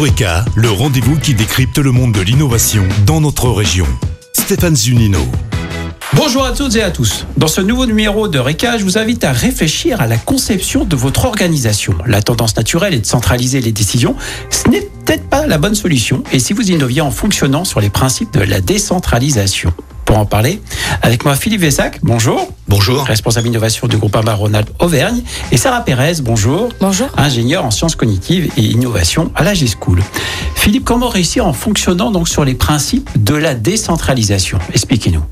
Eureka, le rendez-vous qui décrypte le monde de l'innovation dans notre région. Stéphane Zunino. Bonjour à toutes et à tous. Dans ce nouveau numéro de RECA, je vous invite à réfléchir à la conception de votre organisation. La tendance naturelle est de centraliser les décisions. Ce n'est peut-être pas la bonne solution. Et si vous innoviez en fonctionnant sur les principes de la décentralisation? Pour en parler, avec moi Philippe Vessac, bonjour. Bonjour. Responsable innovation du groupe Ronald Auvergne. Et Sarah Pérez, bonjour. Bonjour. Ingénieur en sciences cognitives et innovation à la G-School. Philippe, comment réussir en fonctionnant donc sur les principes de la décentralisation? Expliquez-nous.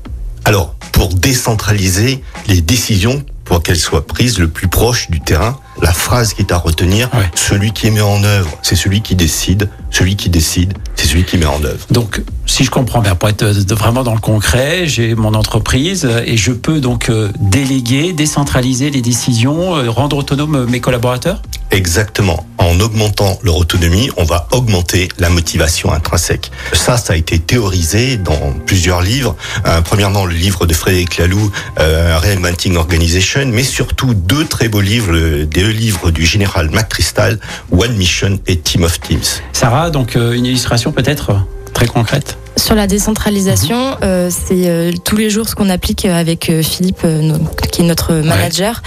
Alors, pour décentraliser les décisions, pour qu'elles soient prises le plus proche du terrain, la phrase qui est à retenir, Ouais. celui qui met en œuvre, c'est celui qui décide, celui qui décide, c'est celui qui met en œuvre. Donc, si je comprends bien, pour être euh, vraiment dans le concret, j'ai mon entreprise euh, et je peux donc euh, déléguer, décentraliser les décisions, rendre autonomes mes collaborateurs? Exactement. En augmentant leur autonomie, on va augmenter la motivation intrinsèque. Ça, ça a été théorisé dans plusieurs livres. Euh, premièrement, le livre de Frédéric Laloux, euh, Reinventing Organization, mais surtout deux très beaux livres, le- des deux livres du général McChrystal, One Mission et Team of Teams. Sarah, donc euh, une illustration peut-être très concrète? Sur la décentralisation, euh, c'est euh, tous les jours ce qu'on applique avec euh, Philippe, euh, no- qui est notre manager.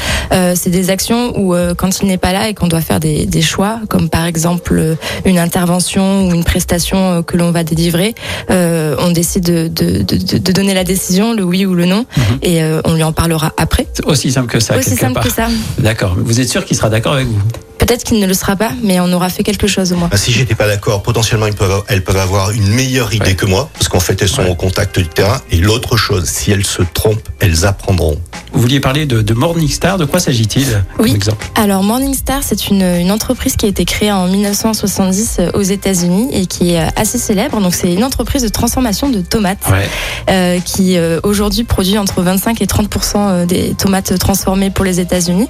C'est des actions où, quand il n'est pas là et qu'on doit faire des, des choix, comme par exemple une intervention ou une prestation que l'on va délivrer, on décide de, de, de, de donner la décision, le oui ou le non, Mhm. et on lui en parlera après. C'est aussi simple que ça, Aussi simple part. que ça. D'accord. Vous êtes sûr qu'il sera d'accord avec vous? Peut-être qu'il ne le sera pas, mais on aura fait quelque chose au moins. Ah, Si j'étais pas d'accord, potentiellement ils peuvent, elles peuvent avoir une meilleure idée Ouais. que moi, parce qu'en fait elles sont Ouais. au contact du terrain. Et l'autre chose, si elles se trompent, elles apprendront. Vous vouliez parler de, de Morningstar, de quoi s'agit-il Oui. Exemple? Alors Morningstar, c'est une, une entreprise qui a été créée en 1970 euh, aux États-Unis et qui est euh, assez célèbre. Donc c'est une entreprise de transformation de tomates Ouais. euh, qui euh, aujourd'hui produit entre 25 et 30% euh, des tomates transformées pour les États-Unis.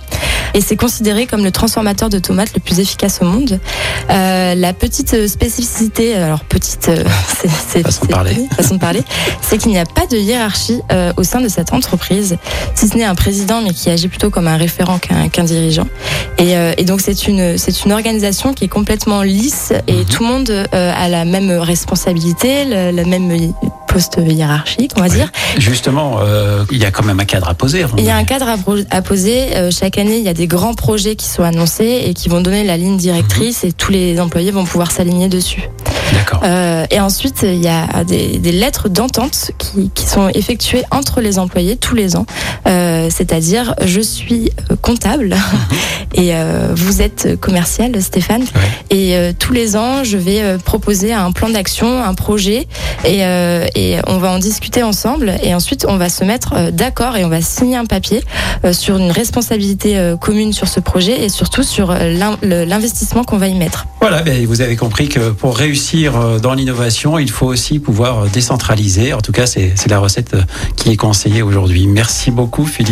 Et c'est considéré comme le transformateur de tomates le plus efficace au monde. Euh, la petite spécificité, alors petite, euh, c'est Façon de c'est- parler. façon de parler, c'est qu'il n'y a pas de hiérarchie euh, au sein de cette entreprise, si ce n'est un président, mais qui agit plutôt comme un référent qu'un qu'un dirigeant. Et, euh, et donc c'est une c'est une organisation qui est complètement lisse et Mhm. tout le monde euh, a la même responsabilité, la même poste hiérarchique, on va dire. Justement, euh, il y a quand même un cadre à poser. Il y a un cadre à, poser. Euh, chaque année, il y a des grands projets qui sont annoncés et qui vont donner la ligne directrice et tous les employés vont pouvoir s'aligner dessus. D'accord. Euh, et ensuite, il y a des, des lettres d'entente qui, qui sont effectuées entre les employés tous les ans. Euh, C'est-à-dire, je suis comptable et euh, vous êtes commercial, Stéphane. Ouais. Et euh, tous les ans, je vais proposer un plan d'action, un projet, et, et on va en discuter ensemble. Et ensuite, on va se mettre d'accord et on va signer un papier sur une responsabilité commune sur ce projet et surtout sur l'investissement qu'on va y mettre. Voilà, ben, vous avez compris que pour réussir dans l'innovation, il faut aussi pouvoir décentraliser. En tout cas, c'est la recette qui est conseillée aujourd'hui. Merci beaucoup, Philippe.